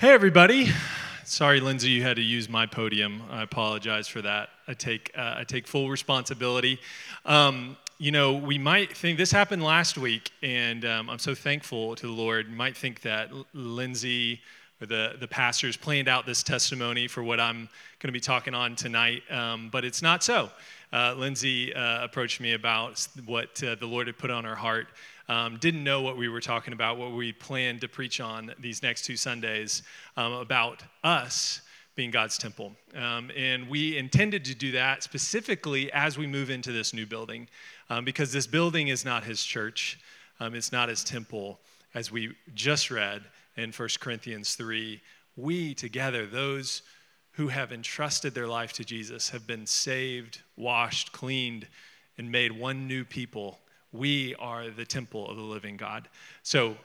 Hey, everybody. Sorry, Lindsay, you had to use my podium. I apologize for that. I take, uh, I take full responsibility. Um, you know, we might think this happened last week, and um, I'm so thankful to the Lord. You might think that Lindsay or the, the pastors planned out this testimony for what I'm going to be talking on tonight, um, but it's not so. Uh, Lindsay uh, approached me about what uh, the Lord had put on her heart um, didn't know what we were talking about, what we planned to preach on these next two Sundays um, about us being God's temple. Um, and we intended to do that specifically as we move into this new building, um, because this building is not his church, um, it's not his temple. As we just read in 1 Corinthians 3, we together, those who have entrusted their life to Jesus, have been saved, washed, cleaned, and made one new people we are the temple of the living God. So,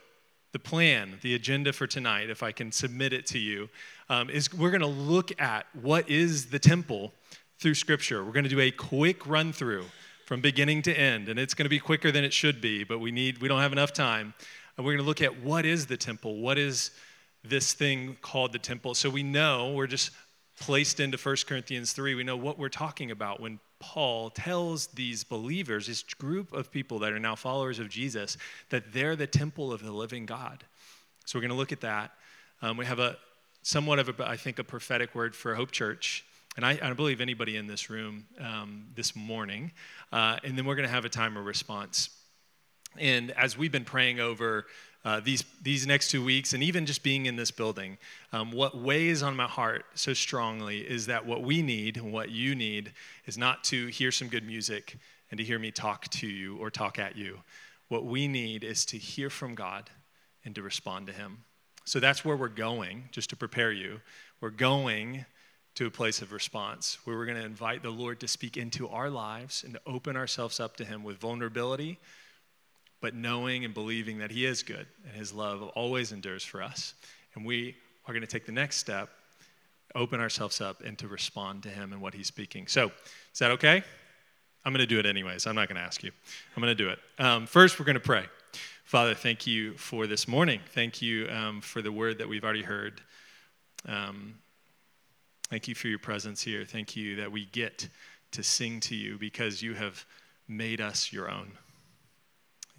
the plan, the agenda for tonight, if I can submit it to you, um, is we're going to look at what is the temple through Scripture. We're going to do a quick run through from beginning to end, and it's going to be quicker than it should be, but we need we don't have enough time. And we're going to look at what is the temple, what is this thing called the temple. So we know we're just placed into 1 Corinthians 3. We know what we're talking about when Paul tells these believers, this group of people that are now followers of Jesus, that they're the temple of the living God. So we're going to look at that. Um, we have a somewhat of a, I think, a prophetic word for Hope Church. And I, I don't believe anybody in this room um, this morning. Uh, and then we're going to have a time of response. And as we've been praying over uh, these, these next two weeks, and even just being in this building, um, what weighs on my heart so strongly is that what we need and what you need is not to hear some good music and to hear me talk to you or talk at you. What we need is to hear from God and to respond to Him. So that's where we're going, just to prepare you. We're going to a place of response where we're going to invite the Lord to speak into our lives and to open ourselves up to Him with vulnerability but knowing and believing that He is good and His love always endures for us. And we are going to take the next step, open ourselves up, and to respond to Him and what He's speaking. So, is that okay? I'm going to do it anyways. I'm not going to ask you. I'm going to do it. Um, first, we're going to pray. Father, thank you for this morning. Thank you um, for the word that we've already heard. Um, thank you for your presence here. Thank you that we get to sing to you because you have made us your own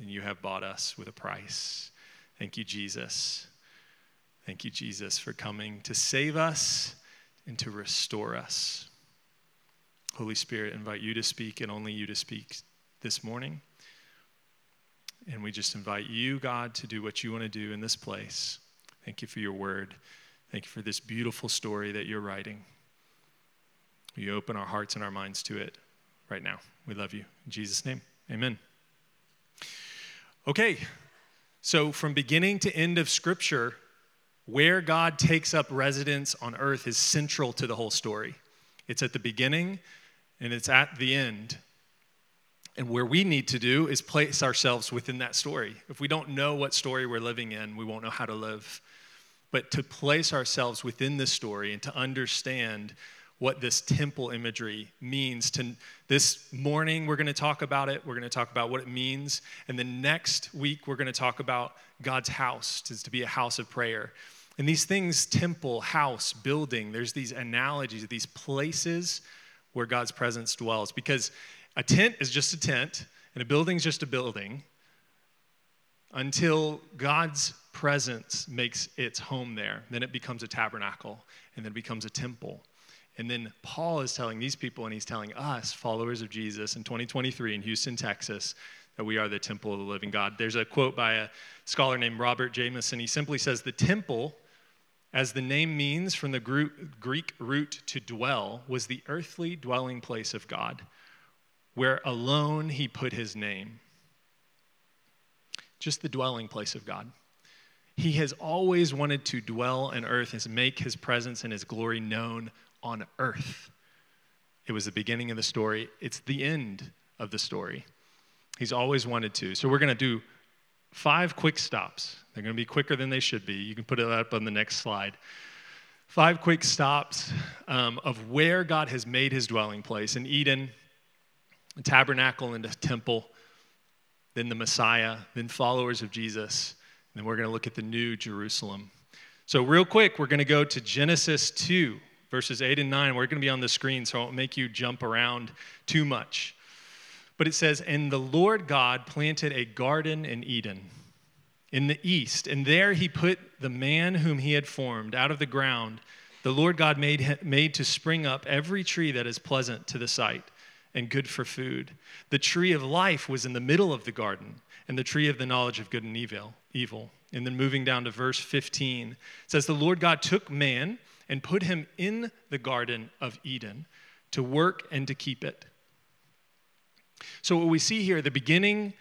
and you have bought us with a price. Thank you, Jesus. Thank you, Jesus, for coming to save us and to restore us. Holy Spirit, invite you to speak and only you to speak this morning. And we just invite you, God, to do what you want to do in this place. Thank you for your word. Thank you for this beautiful story that you're writing. You open our hearts and our minds to it right now. We love you. In Jesus' name, amen. Okay, so from beginning to end of Scripture, where God takes up residence on earth is central to the whole story. It's at the beginning and it's at the end. And where we need to do is place ourselves within that story. If we don't know what story we're living in, we won't know how to live. But to place ourselves within the story and to understand what this temple imagery means. To this morning, we're going to talk about it. We're going to talk about what it means, and the next week, we're going to talk about God's house to, to be a house of prayer. And these things, temple, house, building, there's these analogies, these places where God's presence dwells. Because a tent is just a tent, and a building is just a building until God's presence makes its home there. Then it becomes a tabernacle, and then it becomes a temple. And then Paul is telling these people, and he's telling us, followers of Jesus, in 2023 in Houston, Texas, that we are the temple of the living God. There's a quote by a scholar named Robert Jamieson. He simply says, The temple, as the name means from the Greek root to dwell, was the earthly dwelling place of God, where alone he put his name. Just the dwelling place of God. He has always wanted to dwell on earth and make his presence and his glory known on earth. It was the beginning of the story, it's the end of the story. He's always wanted to. So we're going to do five quick stops. They're going to be quicker than they should be. You can put it up on the next slide. Five quick stops um, of where God has made his dwelling place in Eden, the tabernacle, and the temple, then the Messiah, then followers of Jesus. And then we're going to look at the new Jerusalem. So, real quick, we're going to go to Genesis 2, verses 8 and 9. We're going to be on the screen, so I won't make you jump around too much. But it says, And the Lord God planted a garden in Eden in the east, and there he put the man whom he had formed out of the ground. The Lord God made, made to spring up every tree that is pleasant to the sight and good for food. The tree of life was in the middle of the garden, and the tree of the knowledge of good and evil. evil. And then moving down to verse 15, it says, The Lord God took man and put him in the garden of Eden to work and to keep it. So, what we see here, the beginning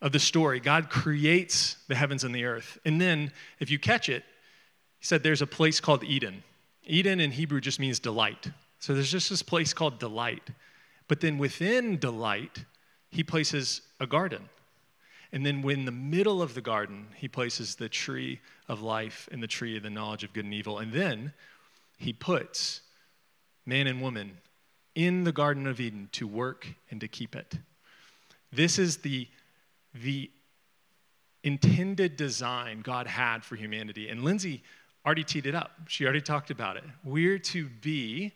of the story, God creates the heavens and the earth. And then, if you catch it, he said there's a place called Eden. Eden in Hebrew just means delight. So, there's just this place called delight. But then within delight, he places a garden. And then, in the middle of the garden, he places the tree of life and the tree of the knowledge of good and evil. And then he puts man and woman in the Garden of Eden to work and to keep it. This is the, the intended design God had for humanity. And Lindsay already teed it up. She already talked about it. We're to be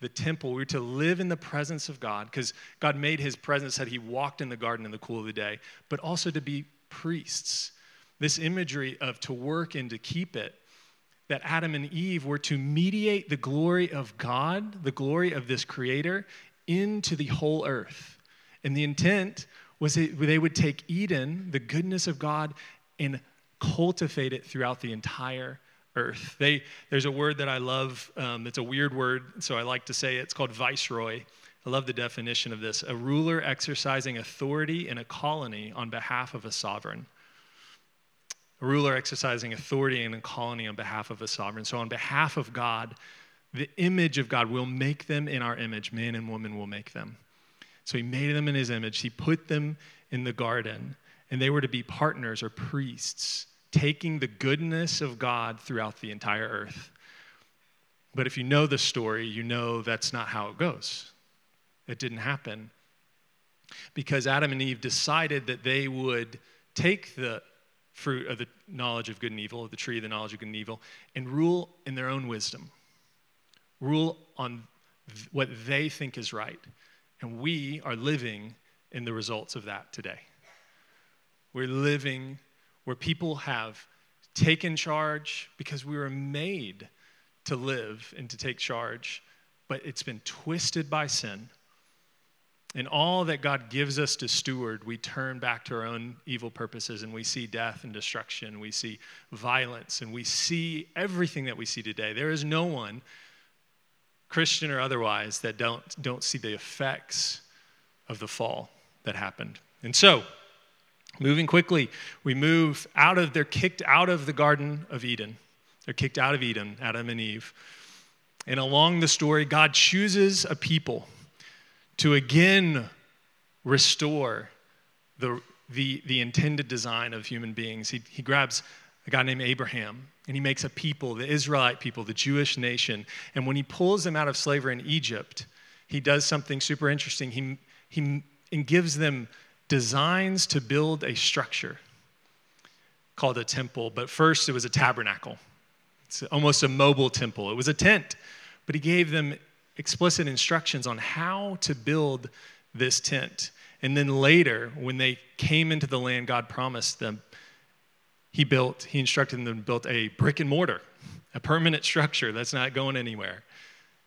the temple. We're to live in the presence of God because God made his presence that he walked in the garden in the cool of the day, but also to be priests. This imagery of to work and to keep it, that Adam and Eve were to mediate the glory of God, the glory of this creator, into the whole earth. And the intent was that they would take Eden, the goodness of God, and cultivate it throughout the entire earth. They, there's a word that I love. Um, it's a weird word, so I like to say it. It's called viceroy. I love the definition of this a ruler exercising authority in a colony on behalf of a sovereign. A ruler exercising authority in a colony on behalf of a sovereign. So, on behalf of God, the image of God will make them in our image. Man and woman will make them. So, He made them in His image. He put them in the garden, and they were to be partners or priests taking the goodness of God throughout the entire earth. But if you know the story, you know that's not how it goes. It didn't happen because Adam and Eve decided that they would take the fruit of the knowledge of good and evil, of the tree of the knowledge of good and evil, and rule in their own wisdom, rule on what they think is right. And we are living in the results of that today. We're living where people have taken charge because we were made to live and to take charge, but it's been twisted by sin. And all that God gives us to steward, we turn back to our own evil purposes and we see death and destruction. We see violence and we see everything that we see today. There is no one, Christian or otherwise, that don't, don't see the effects of the fall that happened. And so, Moving quickly, we move out of, they're kicked out of the Garden of Eden. They're kicked out of Eden, Adam and Eve. And along the story, God chooses a people to again restore the, the, the intended design of human beings. He, he grabs a guy named Abraham and he makes a people, the Israelite people, the Jewish nation. And when he pulls them out of slavery in Egypt, he does something super interesting. He, he and gives them designs to build a structure called a temple, but first it was a tabernacle. It's almost a mobile temple. It was a tent, but he gave them explicit instructions on how to build this tent. And then later, when they came into the land God promised them, he built, he instructed them to build a brick and mortar, a permanent structure that's not going anywhere,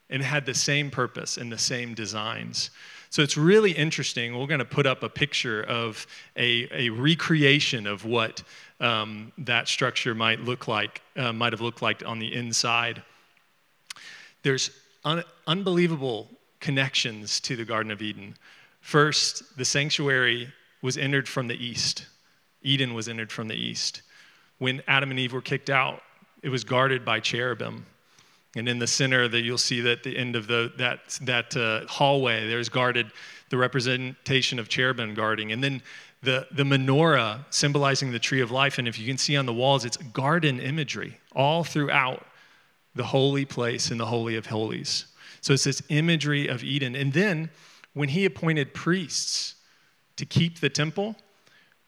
and had the same purpose and the same designs. So it's really interesting. We're going to put up a picture of a, a recreation of what um, that structure might look like, uh, might have looked like on the inside. There's un- unbelievable connections to the Garden of Eden. First, the sanctuary was entered from the east. Eden was entered from the east. When Adam and Eve were kicked out, it was guarded by cherubim. And in the center, that you'll see that the end of the, that, that uh, hallway, there's guarded the representation of cherubim guarding. And then the, the menorah symbolizing the tree of life. And if you can see on the walls, it's garden imagery all throughout the holy place and the Holy of Holies. So it's this imagery of Eden. And then when he appointed priests to keep the temple,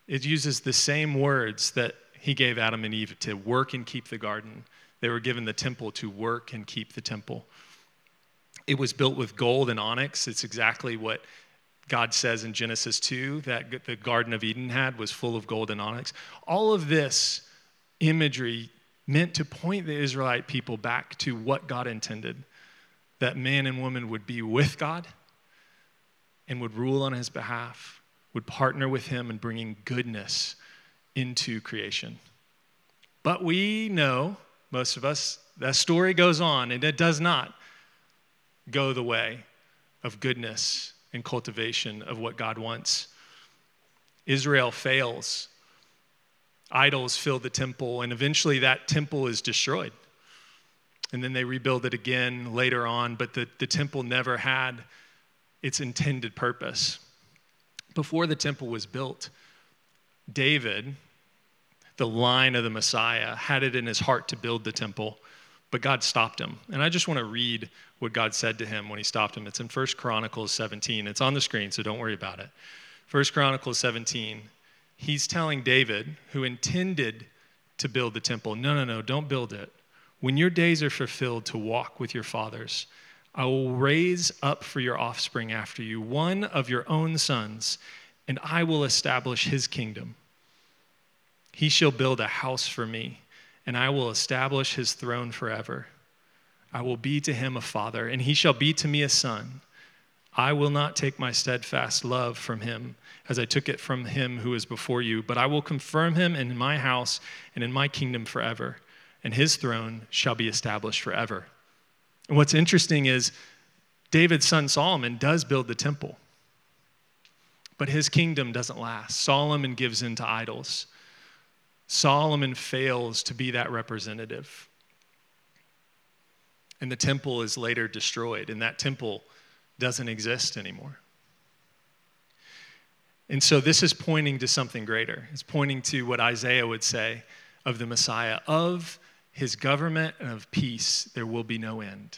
it uses the same words that he gave Adam and Eve to work and keep the garden They were given the temple to work and keep the temple. It was built with gold and onyx. It's exactly what God says in Genesis 2 that the Garden of Eden had was full of gold and onyx. All of this imagery meant to point the Israelite people back to what God intended that man and woman would be with God and would rule on his behalf, would partner with him in bringing goodness into creation. But we know, most of us, that story goes on and it does not go the way of goodness and cultivation of what God wants. Israel fails. Idols fill the temple, and eventually that temple is destroyed. And then they rebuild it again later on, but the, the temple never had its intended purpose. Before the temple was built, David, the line of the Messiah, had it in his heart to build the temple, but God stopped him. And I just want to read what God said to him when he stopped him. It's in 1 Chronicles 17. It's on the screen, so don't worry about it. 1 Chronicles 17. He's telling David, who intended to build the temple, no, no, no, don't build it. When your days are fulfilled to walk with your fathers, I will raise up for your offspring after you one of your own sons, and I will establish his kingdom. He shall build a house for me, and I will establish his throne forever. I will be to him a father, and he shall be to me a son. I will not take my steadfast love from him as I took it from him who is before you, but I will confirm him in my house and in my kingdom forever, and his throne shall be established forever. And what's interesting is David's son Solomon does build the temple, but his kingdom doesn't last. Solomon gives in to idols. Solomon fails to be that representative. And the temple is later destroyed, and that temple doesn't exist anymore. And so this is pointing to something greater. It's pointing to what Isaiah would say of the Messiah of his government and of peace, there will be no end.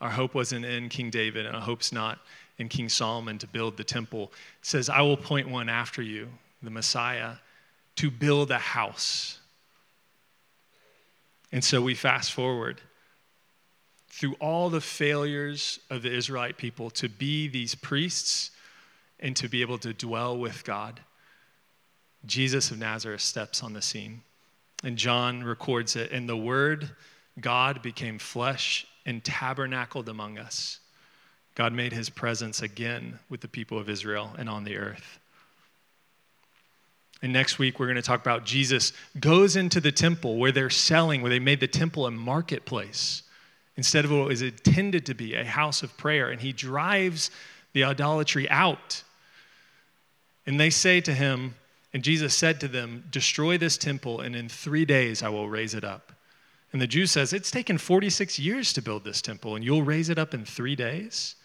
Our hope wasn't in King David, and our hope's not in King Solomon to build the temple. It says, I will point one after you, the Messiah, to build a house. And so we fast forward through all the failures of the Israelite people to be these priests and to be able to dwell with God, Jesus of Nazareth steps on the scene. And John records it. And the Word, God, became flesh and tabernacled among us. God made his presence again with the people of Israel and on the earth. And next week, we're going to talk about Jesus goes into the temple where they're selling, where they made the temple a marketplace instead of what was intended to be a house of prayer. And he drives the idolatry out. And they say to him, and Jesus said to them, Destroy this temple, and in three days I will raise it up. And the Jew says, It's taken 46 years to build this temple, and you'll raise it up in three days?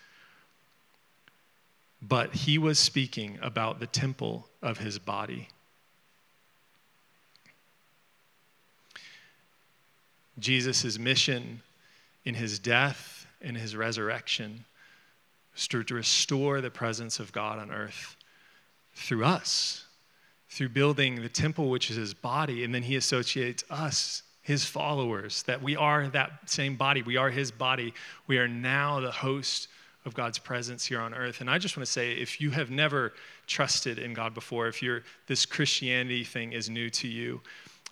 But he was speaking about the temple of his body. Jesus' mission in his death and his resurrection to restore the presence of God on earth through us, through building the temple, which is his body, and then he associates us, his followers, that we are that same body. We are his body. We are now the host of God's presence here on earth. And I just want to say if you have never trusted in God before, if you're this Christianity thing is new to you,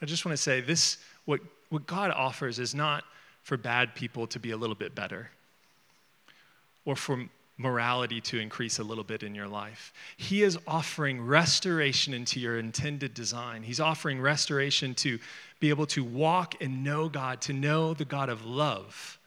I just want to say this what what God offers is not for bad people to be a little bit better or for morality to increase a little bit in your life. He is offering restoration into your intended design. He's offering restoration to be able to walk and know God, to know the God of love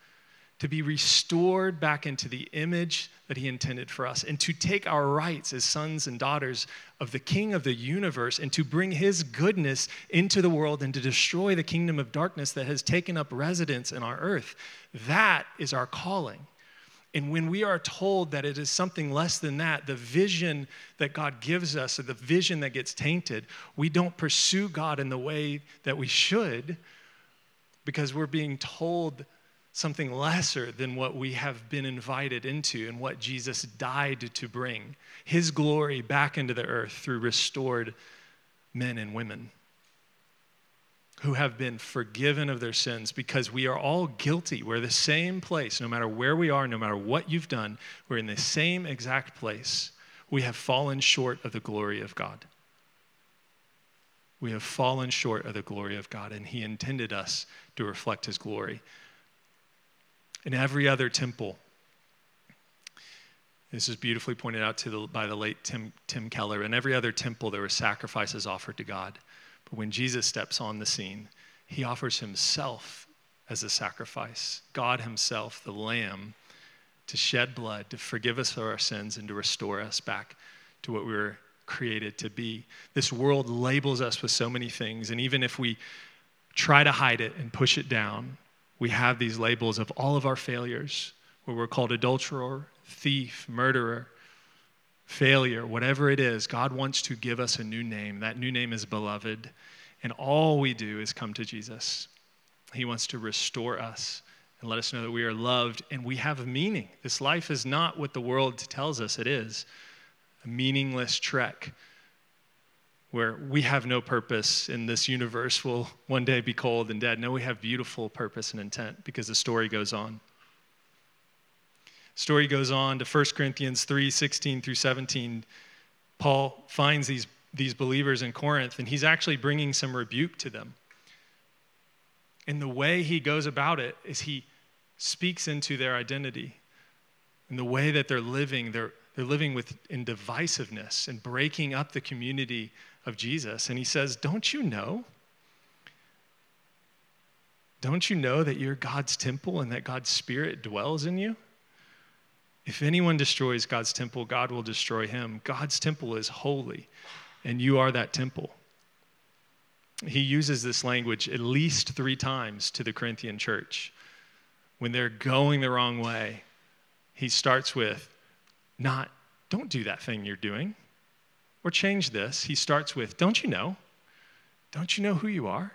to be restored back into the image that He intended for us, and to take our rights as sons and daughters of the King of the universe, and to bring His goodness into the world and to destroy the kingdom of darkness that has taken up residence in our earth. That is our calling. And when we are told that it is something less than that, the vision that God gives us, or the vision that gets tainted, we don't pursue God in the way that we should because we're being told something lesser than what we have been invited into and what Jesus died to bring his glory back into the earth through restored men and women. who have been forgiven of their sins because we are all guilty. We're the same place, no matter where we are, no matter what you've done, we're in the same exact place. We have fallen short of the glory of God. We have fallen short of the glory of God, and He intended us to reflect His glory. In every other temple, this is beautifully pointed out the, by the late Tim, Tim Keller. In every other temple, there were sacrifices offered to God. But when Jesus steps on the scene, he offers himself as a sacrifice, God himself, the Lamb, to shed blood, to forgive us of our sins, and to restore us back to what we were created to be. This world labels us with so many things, and even if we try to hide it and push it down, we have these labels of all of our failures, where we're called adulterer, thief, murderer, failure, whatever it is, God wants to give us a new name. That new name is beloved. And all we do is come to Jesus. He wants to restore us and let us know that we are loved and we have a meaning. This life is not what the world tells us it is a meaningless trek where we have no purpose in this universe will one day be cold and dead. No, we have beautiful purpose and intent because the story goes on. Story goes on to 1 Corinthians 3 16 through 17. Paul finds these, these believers in Corinth, and he's actually bringing some rebuke to them. And the way he goes about it is he speaks into their identity. And the way that they're living, they're, they're living with in divisiveness and breaking up the community of Jesus. And he says, Don't you know? Don't you know that you're God's temple and that God's Spirit dwells in you? If anyone destroys God's temple, God will destroy him. God's temple is holy, and you are that temple. He uses this language at least three times to the Corinthian church. When they're going the wrong way, he starts with, not, don't do that thing you're doing, or change this. He starts with, don't you know? Don't you know who you are?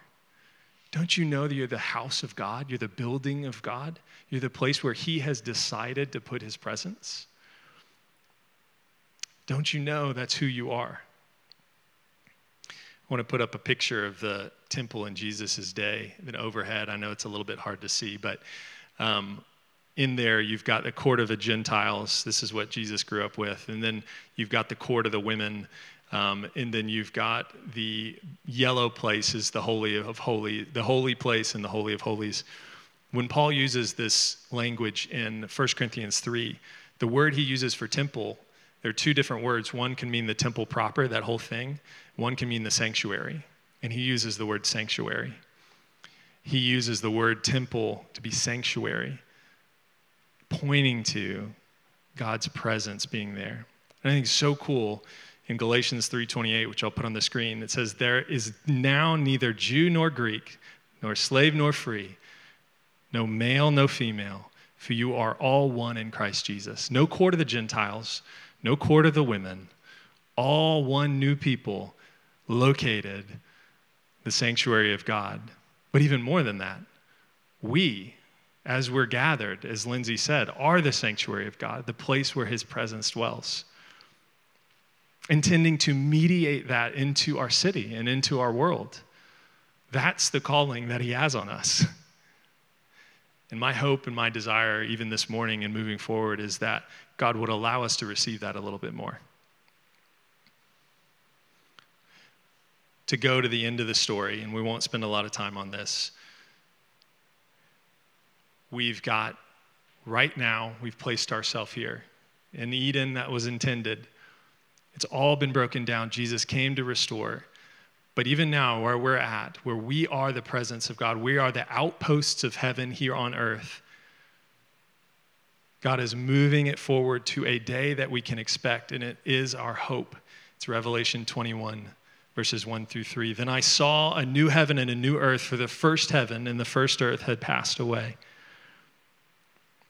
Don't you know that you're the house of God? You're the building of God? You're the place where He has decided to put His presence? Don't you know that's who you are? I want to put up a picture of the temple in Jesus' day, an overhead. I know it's a little bit hard to see, but um, in there you've got the court of the Gentiles. This is what Jesus grew up with. And then you've got the court of the women. Um, and then you've got the yellow place is the holy of holy, the holy place and the holy of holies. When Paul uses this language in 1 Corinthians 3, the word he uses for temple, there are two different words. One can mean the temple proper, that whole thing. One can mean the sanctuary. And he uses the word sanctuary. He uses the word temple to be sanctuary, pointing to God's presence being there. And I think it's so cool in Galatians 3:28, which I'll put on the screen. It says, "There is now neither Jew nor Greek, nor slave nor free, no male, no female, for you are all one in Christ Jesus. No court of the Gentiles, no court of the women, all one new people located the sanctuary of God. But even more than that, we, as we're gathered, as Lindsay said, are the sanctuary of God, the place where his presence dwells. Intending to mediate that into our city and into our world. That's the calling that he has on us. And my hope and my desire, even this morning and moving forward, is that God would allow us to receive that a little bit more. To go to the end of the story, and we won't spend a lot of time on this. We've got, right now, we've placed ourselves here. In Eden, that was intended. It's all been broken down. Jesus came to restore. But even now, where we're at, where we are the presence of God, we are the outposts of heaven here on earth. God is moving it forward to a day that we can expect, and it is our hope. It's Revelation 21, verses 1 through 3. Then I saw a new heaven and a new earth, for the first heaven and the first earth had passed away,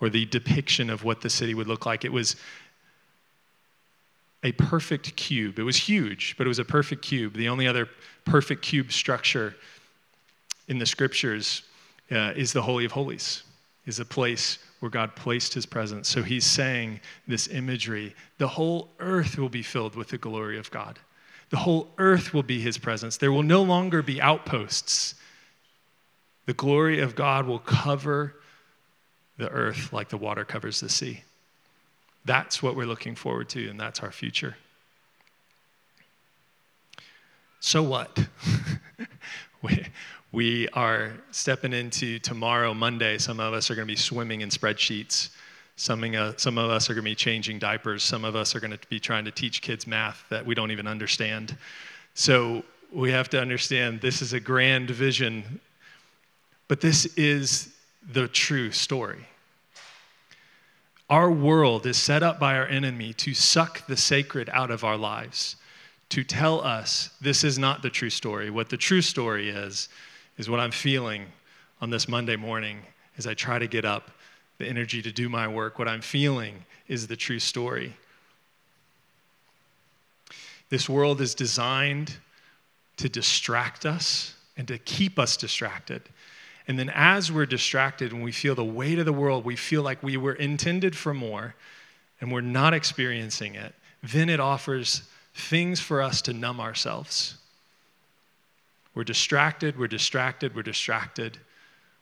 or the depiction of what the city would look like. It was a perfect cube. It was huge, but it was a perfect cube. The only other perfect cube structure in the scriptures uh, is the Holy of Holies, is a place where God placed his presence. So he's saying this imagery the whole earth will be filled with the glory of God. The whole earth will be his presence. There will no longer be outposts. The glory of God will cover the earth like the water covers the sea. That's what we're looking forward to, and that's our future. So what? we, we are stepping into tomorrow, Monday. Some of us are going to be swimming in spreadsheets. Some, uh, some of us are going to be changing diapers. Some of us are going to be trying to teach kids math that we don't even understand. So we have to understand this is a grand vision, but this is the true story. Our world is set up by our enemy to suck the sacred out of our lives, to tell us this is not the true story. What the true story is, is what I'm feeling on this Monday morning as I try to get up, the energy to do my work. What I'm feeling is the true story. This world is designed to distract us and to keep us distracted. And then, as we're distracted and we feel the weight of the world, we feel like we were intended for more and we're not experiencing it, then it offers things for us to numb ourselves. We're distracted, we're distracted, we're distracted.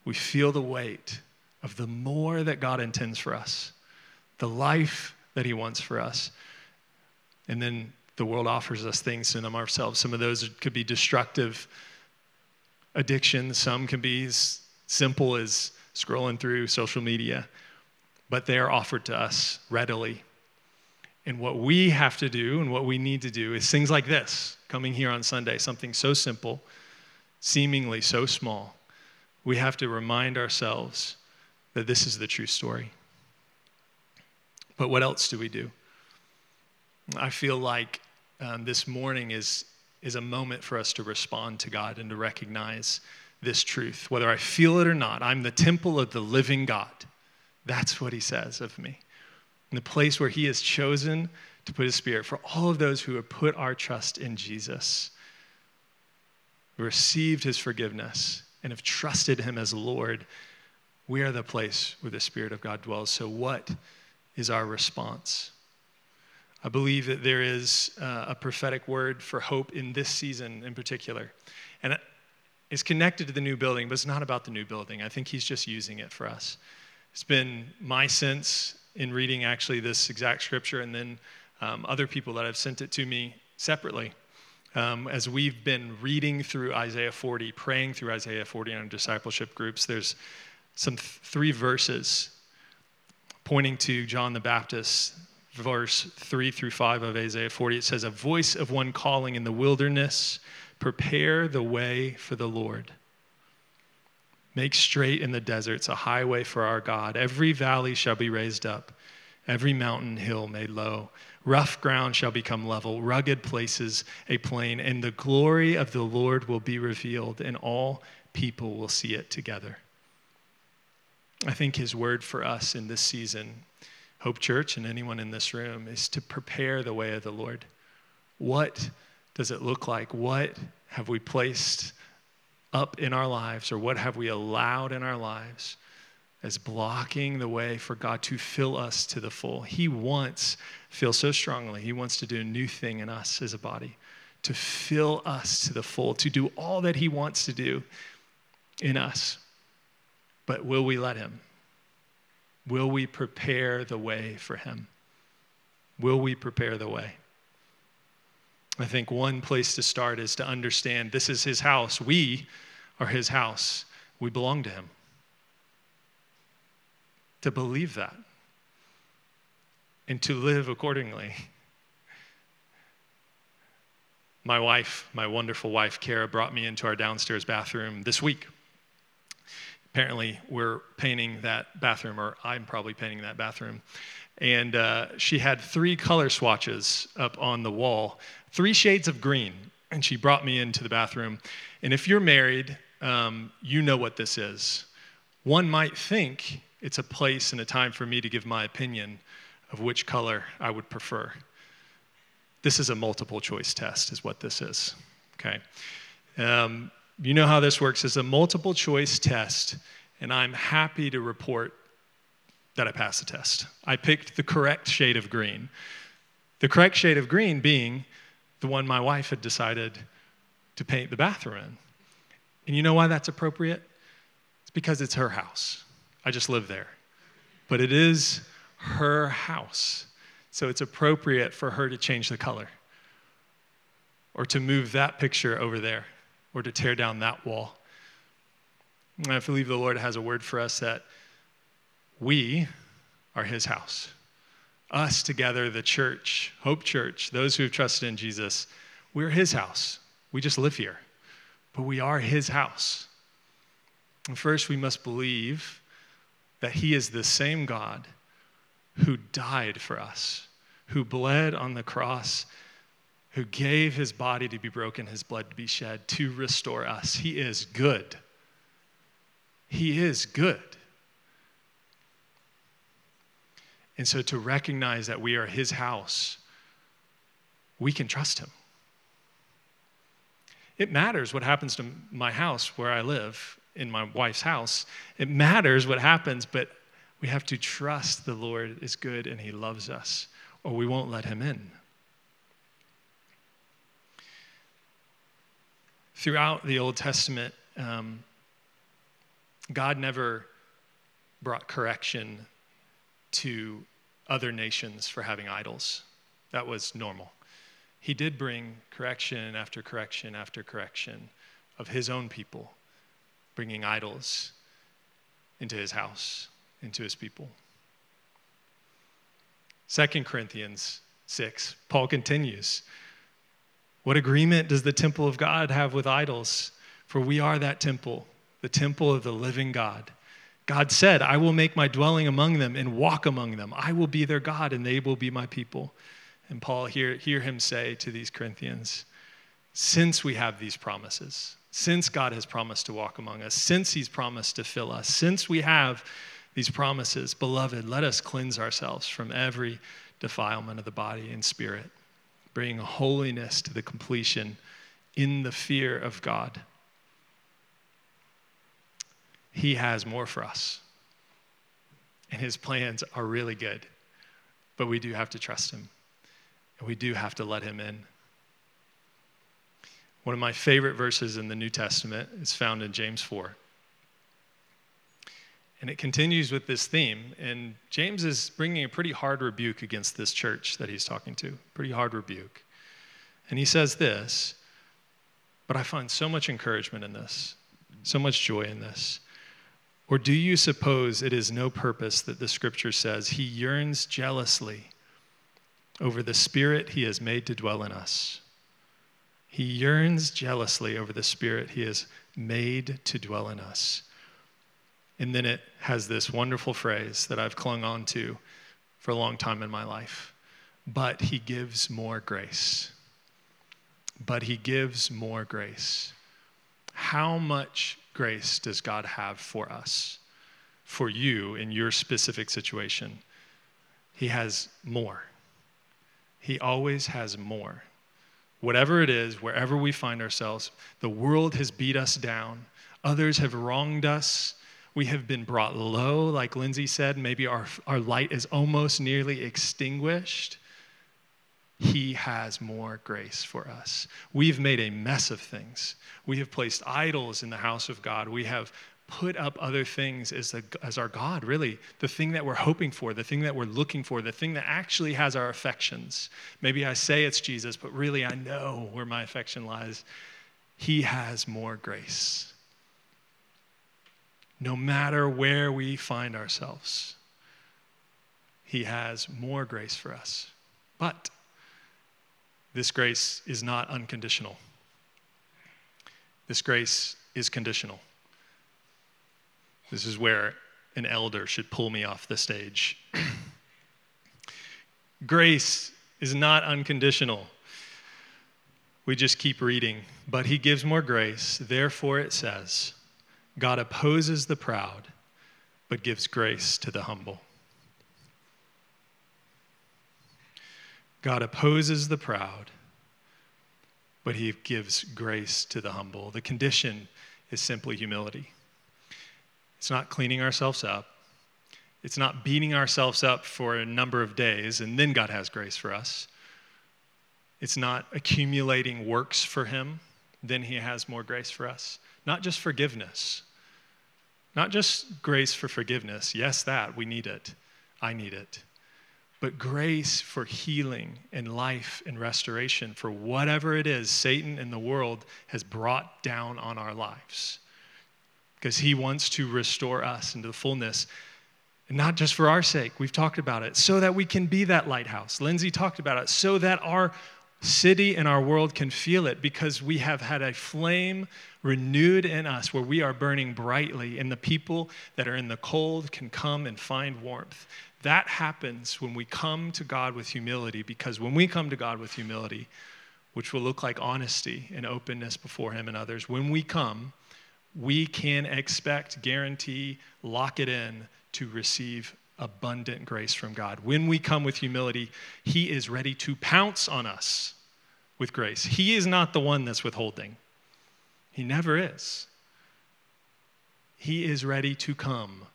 We feel the weight of the more that God intends for us, the life that He wants for us. And then the world offers us things to numb ourselves. Some of those could be destructive addiction. Some can be as simple as scrolling through social media, but they are offered to us readily. And what we have to do and what we need to do is things like this coming here on Sunday, something so simple, seemingly so small. We have to remind ourselves that this is the true story. But what else do we do? I feel like um, this morning is is a moment for us to respond to God and to recognize this truth. Whether I feel it or not, I'm the temple of the living God. That's what he says of me. In the place where he has chosen to put his spirit for all of those who have put our trust in Jesus, received his forgiveness, and have trusted him as Lord, we are the place where the Spirit of God dwells. So, what is our response? I believe that there is uh, a prophetic word for hope in this season in particular. And it's connected to the new building, but it's not about the new building. I think he's just using it for us. It's been my sense in reading actually this exact scripture and then um, other people that have sent it to me separately. Um, as we've been reading through Isaiah 40, praying through Isaiah 40 in our discipleship groups, there's some th- three verses pointing to John the Baptist verse 3 through 5 of Isaiah 40, it says, A voice of one calling in the wilderness, prepare the way for the Lord. Make straight in the deserts a highway for our God. Every valley shall be raised up, every mountain hill made low. Rough ground shall become level, rugged places a plain, and the glory of the Lord will be revealed, and all people will see it together. I think his word for us in this season Hope Church and anyone in this room is to prepare the way of the Lord. What does it look like? What have we placed up in our lives, or what have we allowed in our lives as blocking the way for God to fill us to the full? He wants, feel so strongly, He wants to do a new thing in us as a body, to fill us to the full, to do all that He wants to do in us. But will we let Him? Will we prepare the way for him? Will we prepare the way? I think one place to start is to understand this is his house. We are his house. We belong to him. To believe that and to live accordingly. My wife, my wonderful wife, Kara, brought me into our downstairs bathroom this week apparently we're painting that bathroom, or I'm probably painting that bathroom. And uh, she had three color swatches up on the wall, three shades of green. And she brought me into the bathroom. And if you're married, um, you know what this is. one might think it's a place and a time for me to give my opinion of which color I would prefer. This is a multiple choice test, is what this is. Okay. Um, you know how this works. It's a multiple choice test, and I'm happy to report that I passed the test. I picked the correct shade of green. The correct shade of green being the one my wife had decided to paint the bathroom in. And you know why that's appropriate? It's because it's her house. I just live there. But it is her house. So it's appropriate for her to change the color or to move that picture over there or to tear down that wall. And I believe the Lord has a word for us that we are his house. Us together, the church, Hope Church, those who have trusted in Jesus, we're his house. We just live here, but we are his house. And first, we must believe that He is the same God who died for us, who bled on the cross, who gave His body to be broken, His blood to be shed to restore us. He is good. He is good. And so, to recognize that we are His house, we can trust Him. It matters what happens to my house where I live in my wife's house. It matters what happens, but we have to trust the Lord is good and he loves us, or we won't let him in. Throughout the Old Testament, um, God never brought correction to other nations for having idols. That was normal. He did bring correction after correction after correction of his own people bringing idols into his house, into his people. 2 Corinthians 6, Paul continues. What agreement does the temple of God have with idols? For we are that temple, the temple of the living God. God said, I will make my dwelling among them and walk among them. I will be their God and they will be my people. And Paul, hear, hear him say to these Corinthians, since we have these promises, since God has promised to walk among us, since He's promised to fill us, since we have these promises, beloved, let us cleanse ourselves from every defilement of the body and spirit, bringing holiness to the completion in the fear of God. He has more for us, and His plans are really good, but we do have to trust Him, and we do have to let Him in. One of my favorite verses in the New Testament is found in James 4. And it continues with this theme. And James is bringing a pretty hard rebuke against this church that he's talking to, pretty hard rebuke. And he says this, but I find so much encouragement in this, so much joy in this. Or do you suppose it is no purpose that the scripture says he yearns jealously over the spirit he has made to dwell in us? He yearns jealously over the Spirit he has made to dwell in us. And then it has this wonderful phrase that I've clung on to for a long time in my life. But he gives more grace. But he gives more grace. How much grace does God have for us, for you in your specific situation? He has more. He always has more. Whatever it is, wherever we find ourselves, the world has beat us down. Others have wronged us. We have been brought low, like Lindsay said. Maybe our, our light is almost nearly extinguished. He has more grace for us. We've made a mess of things. We have placed idols in the house of God. We have put up other things as, a, as our God, really, the thing that we're hoping for, the thing that we're looking for, the thing that actually has our affections. Maybe I say it's Jesus, but really I know where my affection lies. He has more grace. No matter where we find ourselves, He has more grace for us. But this grace is not unconditional. This grace is conditional. This is where an elder should pull me off the stage. Grace is not unconditional. We just keep reading. But he gives more grace. Therefore, it says, God opposes the proud, but gives grace to the humble. God opposes the proud, but he gives grace to the humble. The condition is simply humility. It's not cleaning ourselves up. It's not beating ourselves up for a number of days and then God has grace for us. It's not accumulating works for Him, then He has more grace for us. Not just forgiveness, not just grace for forgiveness. Yes, that, we need it. I need it. But grace for healing and life and restoration for whatever it is Satan and the world has brought down on our lives. Because he wants to restore us into the fullness and not just for our sake, we've talked about it, so that we can be that lighthouse. Lindsay talked about it, so that our city and our world can feel it because we have had a flame renewed in us where we are burning brightly, and the people that are in the cold can come and find warmth. That happens when we come to God with humility, because when we come to God with humility, which will look like honesty and openness before Him and others, when we come, we can expect, guarantee, lock it in to receive abundant grace from God. When we come with humility, He is ready to pounce on us with grace. He is not the one that's withholding, He never is. He is ready to come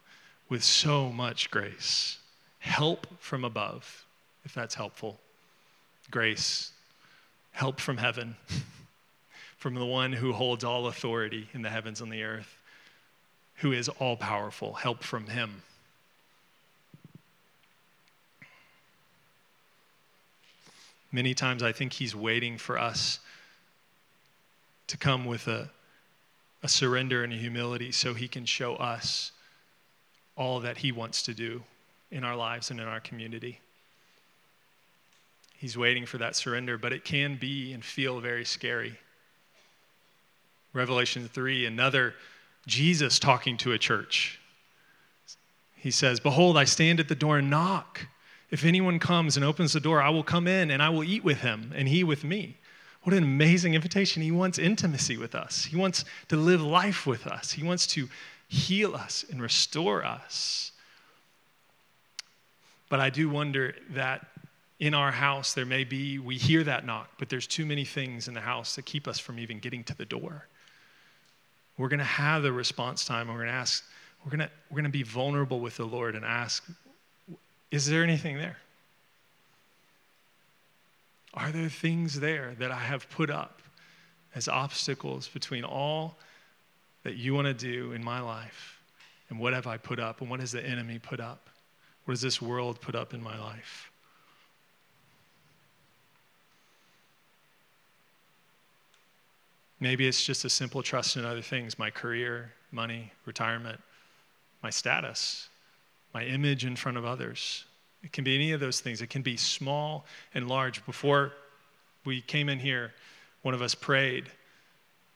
with so much grace. Help from above, if that's helpful. Grace, help from heaven, from the one who holds all authority in the heavens and the earth who is all powerful, help from him. Many times I think he's waiting for us to come with a, a surrender and a humility so he can show us all that he wants to do in our lives and in our community. He's waiting for that surrender, but it can be and feel very scary. Revelation 3, another Jesus talking to a church. He says, Behold, I stand at the door and knock. If anyone comes and opens the door, I will come in and I will eat with him and he with me. What an amazing invitation. He wants intimacy with us, He wants to live life with us, He wants to heal us and restore us. But I do wonder that in our house, there may be, we hear that knock, but there's too many things in the house that keep us from even getting to the door. We're going to have the response time. We're going to ask, we're going to, we're going to be vulnerable with the Lord and ask, is there anything there? Are there things there that I have put up as obstacles between all that you want to do in my life and what have I put up and what has the enemy put up? What has this world put up in my life? Maybe it's just a simple trust in other things my career, money, retirement, my status, my image in front of others. It can be any of those things. It can be small and large. Before we came in here, one of us prayed,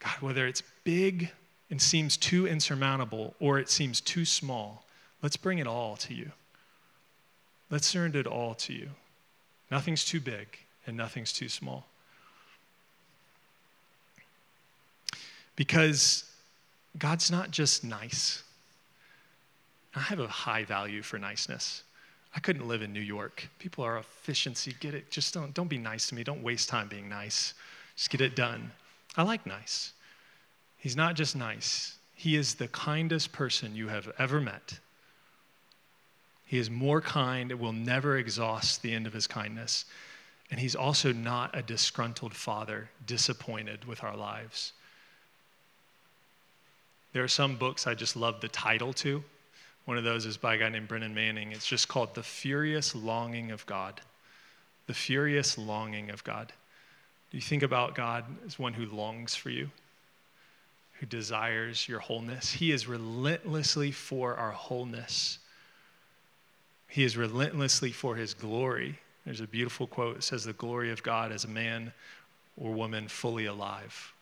God, whether it's big and seems too insurmountable or it seems too small, let's bring it all to you. Let's surrender it all to you. Nothing's too big and nothing's too small. Because God's not just nice. I have a high value for niceness. I couldn't live in New York. People are efficiency. Get it. Just don't, don't be nice to me. Don't waste time being nice. Just get it done. I like nice. He's not just nice, he is the kindest person you have ever met. He is more kind, it will never exhaust the end of his kindness. And he's also not a disgruntled father, disappointed with our lives. There are some books I just love the title to. One of those is by a guy named Brennan Manning. It's just called The Furious Longing of God. The Furious Longing of God. Do you think about God as one who longs for you, who desires your wholeness? He is relentlessly for our wholeness. He is relentlessly for his glory. There's a beautiful quote that says, The glory of God is a man or woman fully alive.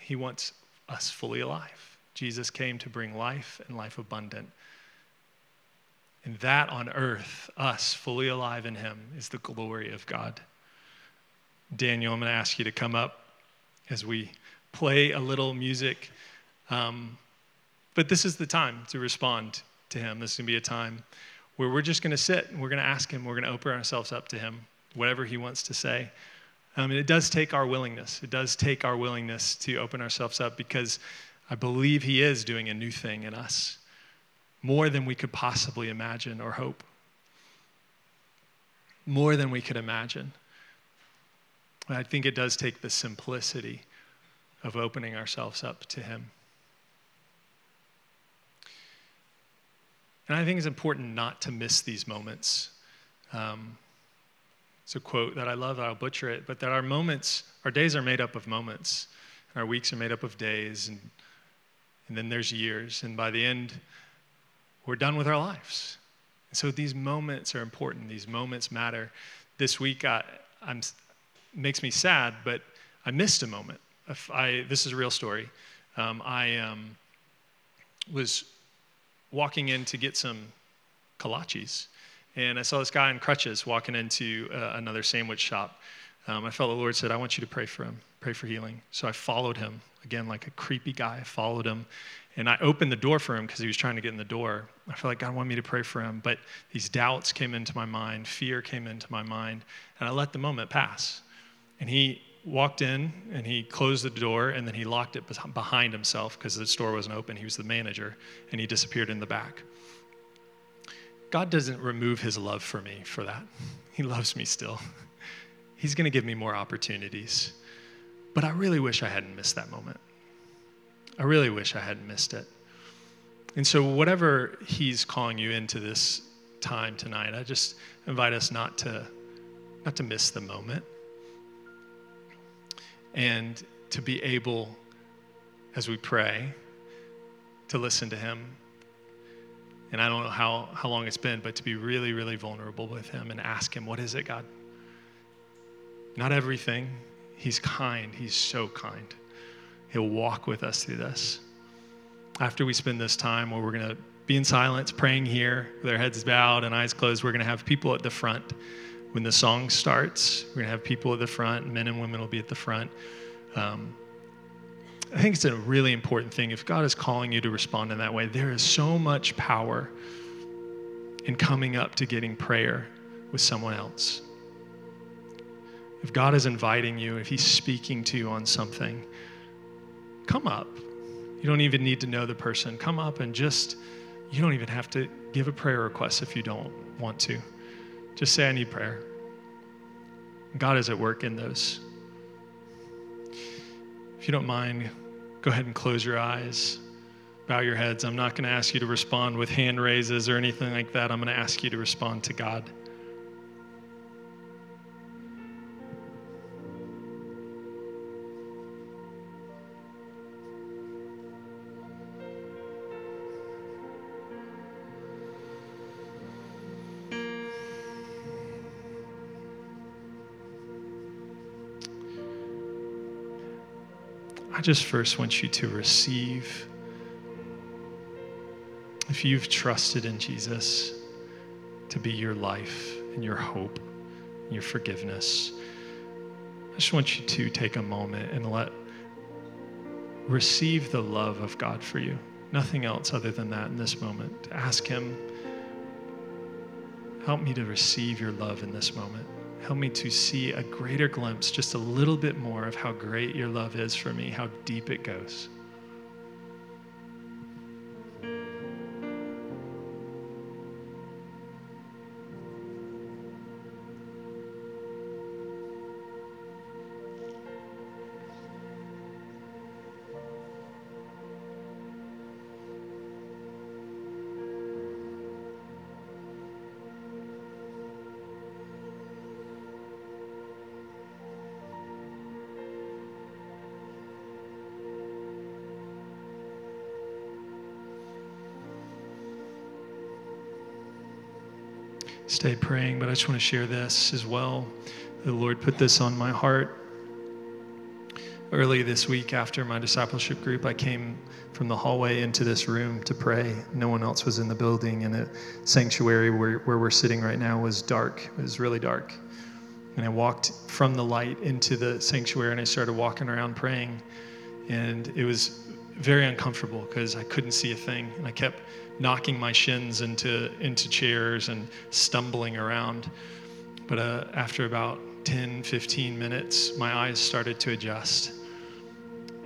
He wants us fully alive. Jesus came to bring life and life abundant. And that on earth, us fully alive in Him, is the glory of God. Daniel, I'm going to ask you to come up as we play a little music. Um, But this is the time to respond to Him. This is going to be a time where we're just going to sit and we're going to ask Him, we're going to open ourselves up to Him, whatever He wants to say. Um, and it does take our willingness. It does take our willingness to open ourselves up because I believe He is doing a new thing in us, more than we could possibly imagine or hope. More than we could imagine. I think it does take the simplicity of opening ourselves up to Him. And I think it's important not to miss these moments. Um, it's a quote that I love, I'll butcher it, but that our moments, our days are made up of moments, and our weeks are made up of days, and, and then there's years. And by the end, we're done with our lives. And so these moments are important, these moments matter. This week, I, I'm, makes me sad, but I missed a moment. I, this is a real story. Um, I um, was walking in to get some kolaches, and I saw this guy in crutches walking into uh, another sandwich shop. Um, the Lord said, I want you to pray for him, pray for healing. So I followed him, again, like a creepy guy. Followed him, and I opened the door for him because he was trying to get in the door. I felt like God wanted me to pray for him, but these doubts came into my mind, fear came into my mind, and I let the moment pass. And he walked in and he closed the door and then he locked it behind himself because the store wasn't open. He was the manager and he disappeared in the back. God doesn't remove his love for me for that. He loves me still. He's going to give me more opportunities. But I really wish I hadn't missed that moment. I really wish I hadn't missed it. And so, whatever he's calling you into this time tonight, I just invite us not to, not to miss the moment and to be able, as we pray, to listen to Him. And I don't know how, how long it's been, but to be really, really vulnerable with Him and ask Him, What is it, God? Not everything. He's kind. He's so kind. He'll walk with us through this. After we spend this time where we're going to be in silence, praying here with our heads bowed and eyes closed, we're going to have people at the front when the song starts, we're going to have people at the front, men and women will be at the front. Um, I think it's a really important thing. If God is calling you to respond in that way, there is so much power in coming up to getting prayer with someone else. If God is inviting you, if He's speaking to you on something, come up. You don't even need to know the person. Come up and just, you don't even have to give a prayer request if you don't want to. Just say, I need prayer. God is at work in those. If you don't mind, go ahead and close your eyes, bow your heads. I'm not going to ask you to respond with hand raises or anything like that. I'm going to ask you to respond to God. I just first want you to receive. If you've trusted in Jesus to be your life and your hope, and your forgiveness, I just want you to take a moment and let receive the love of God for you. Nothing else other than that in this moment. To ask Him, help me to receive your love in this moment. Help me to see a greater glimpse, just a little bit more of how great your love is for me, how deep it goes. Just want to share this as well. The Lord put this on my heart. Early this week, after my discipleship group, I came from the hallway into this room to pray. No one else was in the building, and the sanctuary where, where we're sitting right now was dark. It was really dark. And I walked from the light into the sanctuary and I started walking around praying. And it was very uncomfortable because I couldn't see a thing. And I kept knocking my shins into, into chairs and stumbling around. But uh, after about 10, 15 minutes, my eyes started to adjust.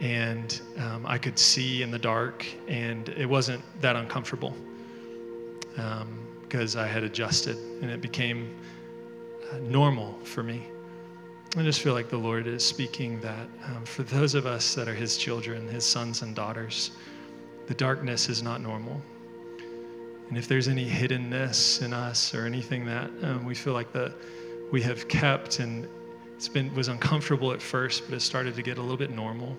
And um, I could see in the dark, and it wasn't that uncomfortable because um, I had adjusted and it became uh, normal for me. I just feel like the Lord is speaking that um, for those of us that are His children, His sons and daughters, the darkness is not normal. And if there's any hiddenness in us or anything that um, we feel like that we have kept and it's been was uncomfortable at first, but it started to get a little bit normal.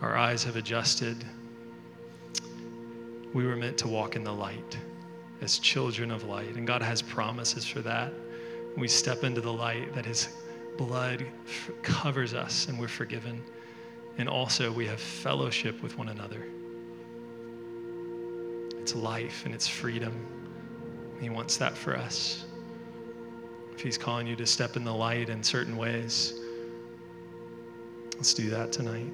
Our eyes have adjusted. We were meant to walk in the light as children of light, and God has promises for that. We step into the light that His blood covers us and we're forgiven. And also, we have fellowship with one another. It's life and it's freedom. He wants that for us. If He's calling you to step in the light in certain ways, let's do that tonight.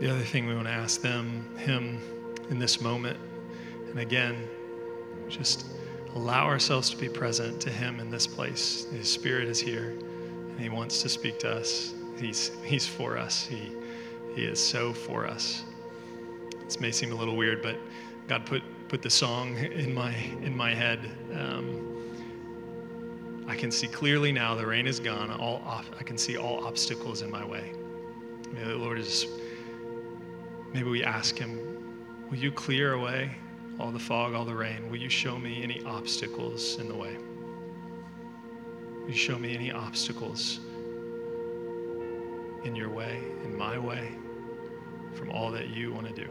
The other thing we want to ask them, him, in this moment, and again, just allow ourselves to be present to him in this place. His spirit is here, and he wants to speak to us. He's, he's for us. He, he is so for us. This may seem a little weird, but God put, put the song in my, in my head. Um, I can see clearly now the rain is gone. All I can see all obstacles in my way. May the Lord is Maybe we ask Him, Will you clear away all the fog, all the rain? Will you show me any obstacles in the way? Will you show me any obstacles in your way, in my way, from all that you want to do?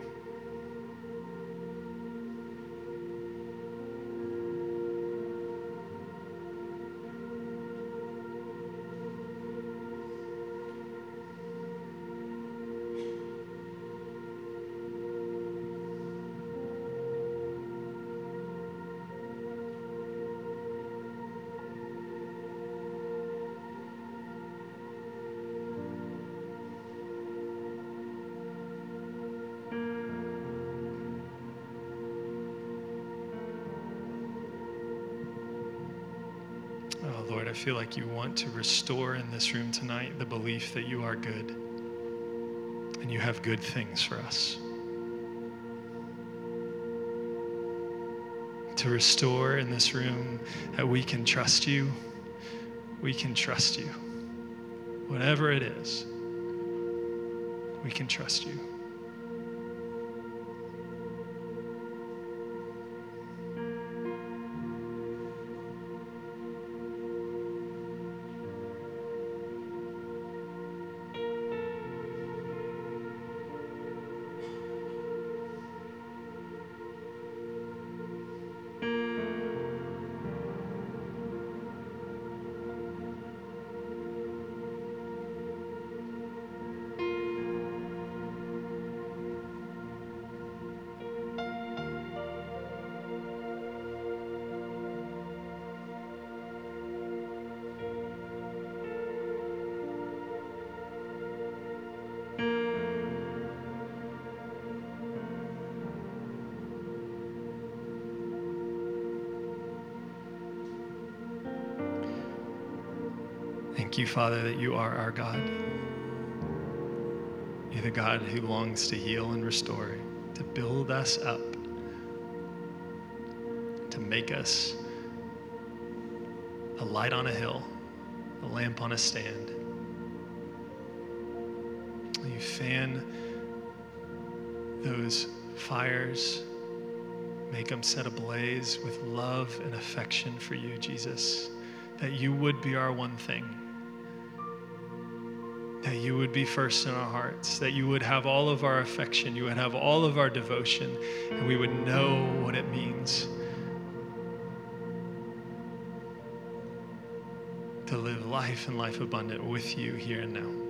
I feel like you want to restore in this room tonight the belief that you are good and you have good things for us. To restore in this room that we can trust you, we can trust you. Whatever it is, we can trust you. Father, that you are our God. You're the God who longs to heal and restore, to build us up, to make us a light on a hill, a lamp on a stand. You fan those fires, make them set ablaze with love and affection for you, Jesus, that you would be our one thing that you would be first in our hearts, that you would have all of our affection, you would have all of our devotion, and we would know what it means to live life and life abundant with you here and now.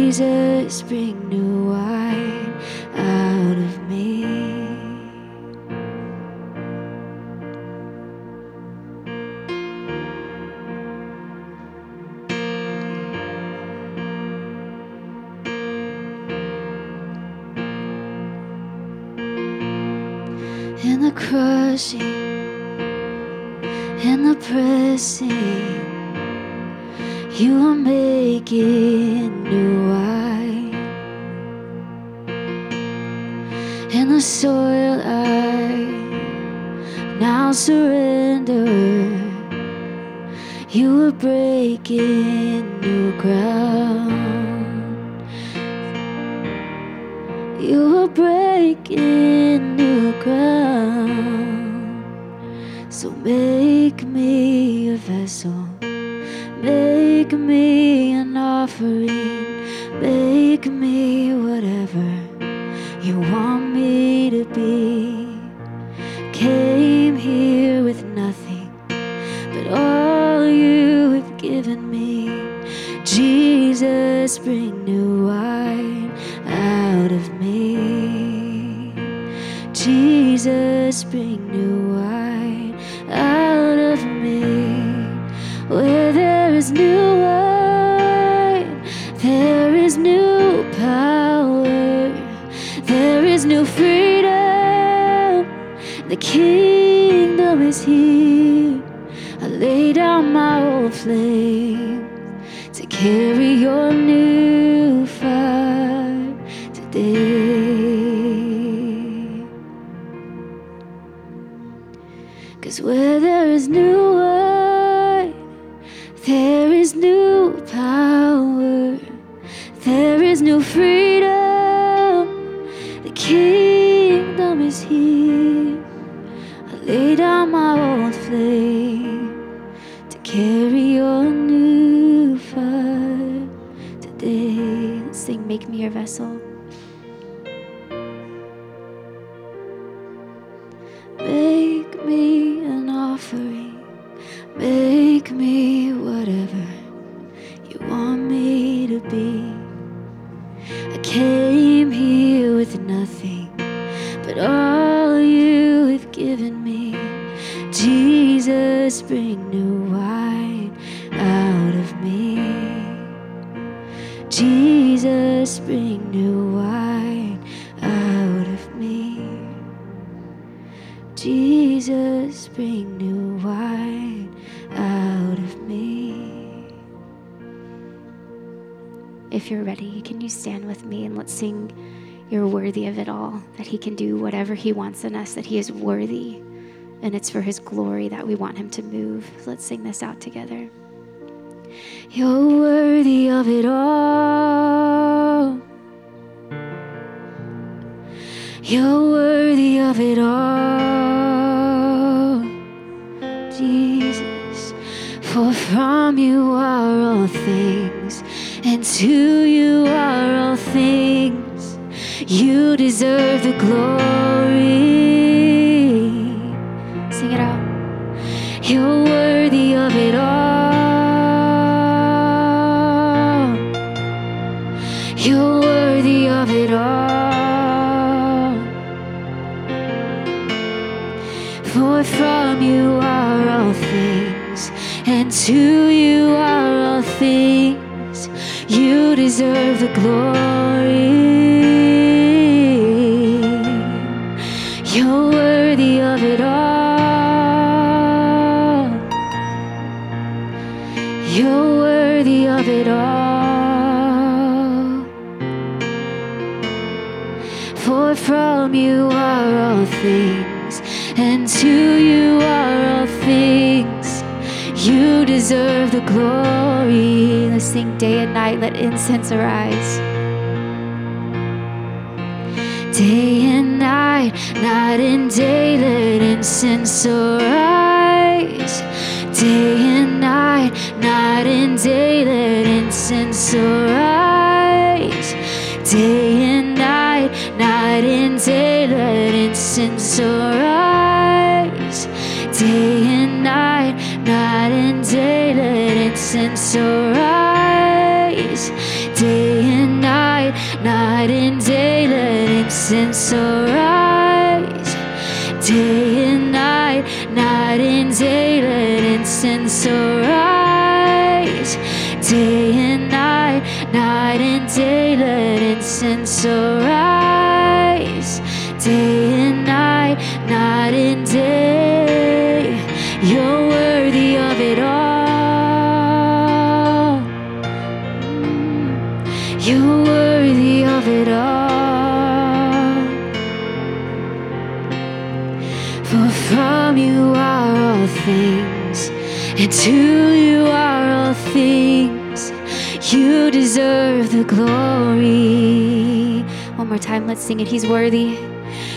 Jesus, bring new wine out of me. In the crushing, in the pressing, you are making begin new ground. your today. Cause where there is new wine, there is new power, there is new freedom. worthy of it all, that He can do whatever He wants in us, that He is worthy. And it's for His glory that we want Him to move. Let's sing this out together. You're worthy of it all. You're worthy of it all, Jesus. For from you are all things, and to you are all things. You deserve the glory. Sing it out. You're worthy of it all. You're worthy of it all. For from you are all things, and to you are all things. You deserve the glory. Deserve the glory. Let's sing day and night, let incense arise. Day and night, night and day, let incense arise. Day and night, night and day, let incense arise. Day and night, night and day, let incense arise. Day and night, night and day, incense arise. Day and night, night and day, let incense arise. Day and night, night and day, let incense arise. Day and night, night and day, let incense arise. Day and night, night and day, you're to you are all things. You deserve the glory. One more time, let's sing it. He's worthy.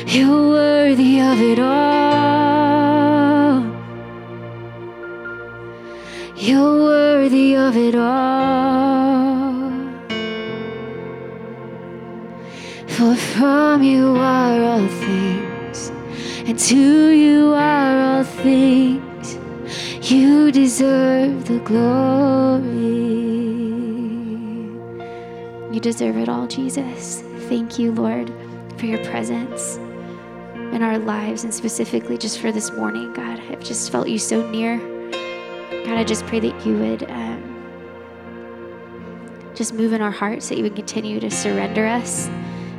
You're worthy of it all. You're worthy of it all. For from you are all things, and to you are all things. You deserve the glory. You deserve it all, Jesus. Thank you, Lord, for your presence in our lives and specifically just for this morning, God. I've just felt you so near. God, I just pray that you would um, just move in our hearts, that you would continue to surrender us,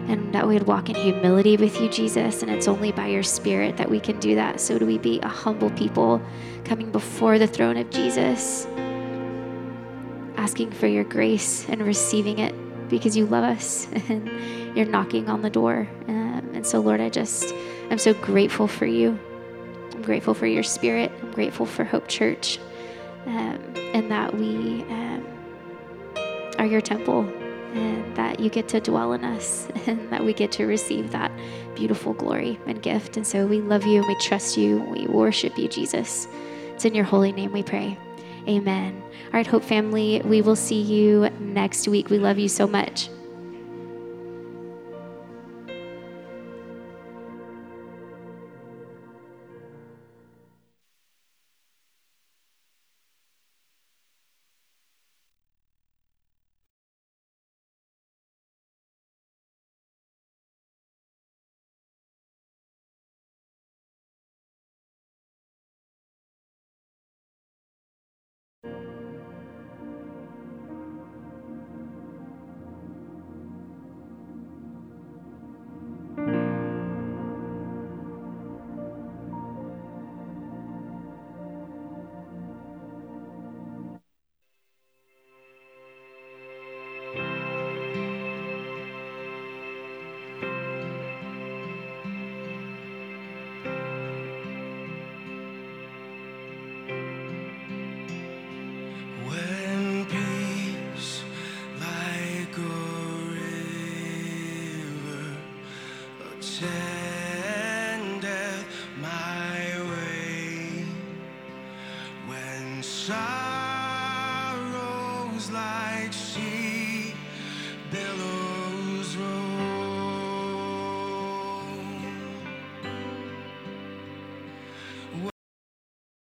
and that we would walk in humility with you, Jesus. And it's only by your Spirit that we can do that. So do we be a humble people coming before the throne of Jesus, asking for your grace and receiving it because you love us and you're knocking on the door. Um, and so, Lord, I just, I'm so grateful for you. I'm grateful for your spirit. I'm grateful for Hope Church um, and that we um, are your temple and that you get to dwell in us and that we get to receive that beautiful glory and gift. And so we love you and we trust you. We worship you, Jesus. It's in your holy name we pray. Amen. All right, Hope family, we will see you next week. We love you so much.